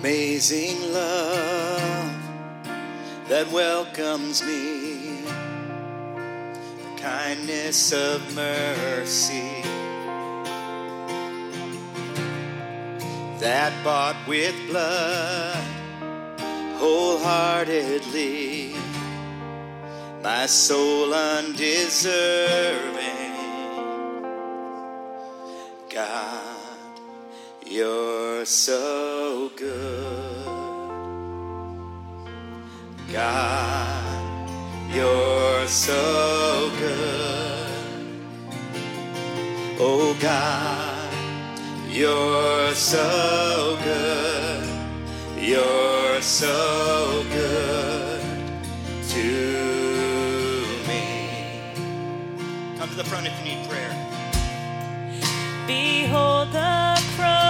Amazing love that welcomes me, the kindness of mercy that bought with blood wholeheartedly my soul undeserving. God, you're so good. God, you're so good. Oh God, you're so good. You're so good to me. Come to the front if you need prayer. Behold the cross,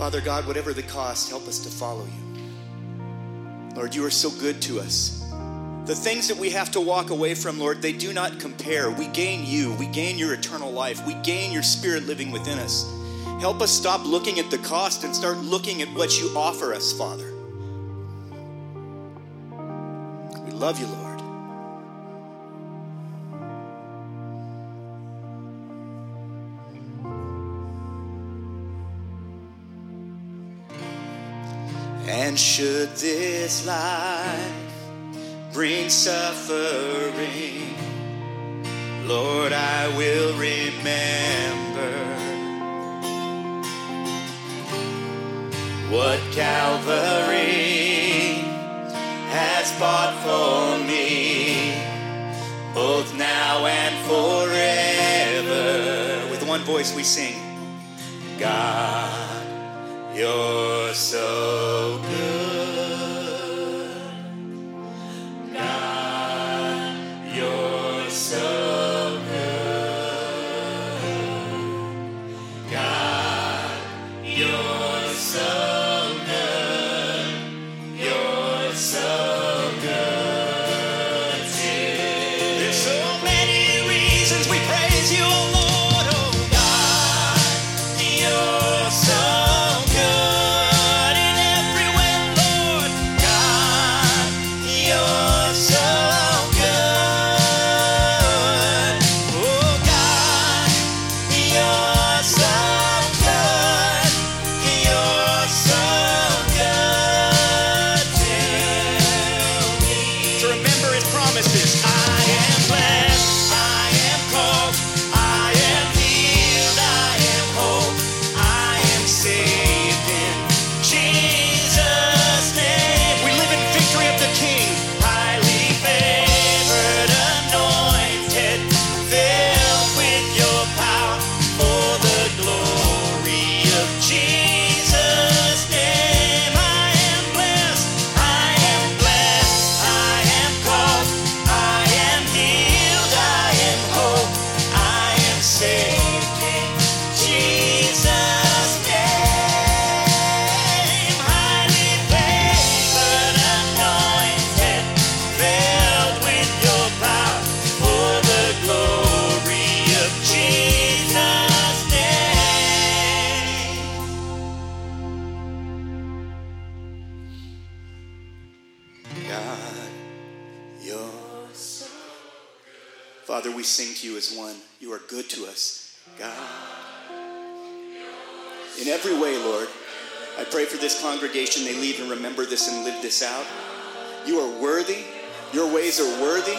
Father God, whatever the cost, help us to follow you. Lord, you are so good to us. The things that we have to walk away from, Lord, they do not compare. We gain you, we gain your eternal life, we gain your spirit living within us. Help us stop looking at the cost and start looking at what you offer us, Father. We love you, Lord. And should this life bring suffering, Lord, I will remember what Calvary has bought for me, both now and forever. With one voice we sing, God. You're so good. promises I am playing. Father, we sing to you as one. You are good to us. God. In every way, Lord, I pray for this congregation they leave and remember this and live this out. You are worthy. Your ways are worthy.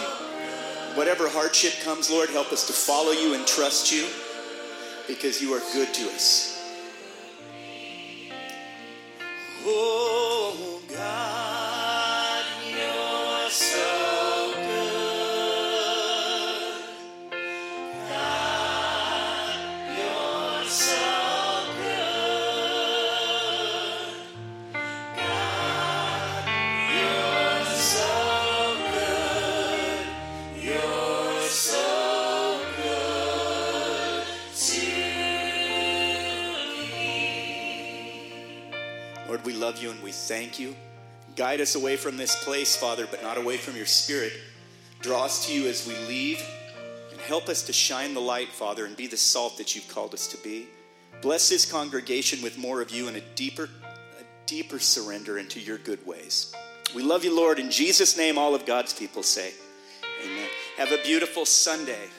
Whatever hardship comes, Lord, help us to follow you and trust you because you are good to us. Oh, Lord, we love you and we thank you. Guide us away from this place, Father, but not away from your spirit. Draw us to you as we leave and help us to shine the light, Father, and be the salt that you've called us to be. Bless this congregation with more of you and a deeper, a deeper surrender into your good ways. We love you, Lord. In Jesus' name, all of God's people say, Amen. Have a beautiful Sunday.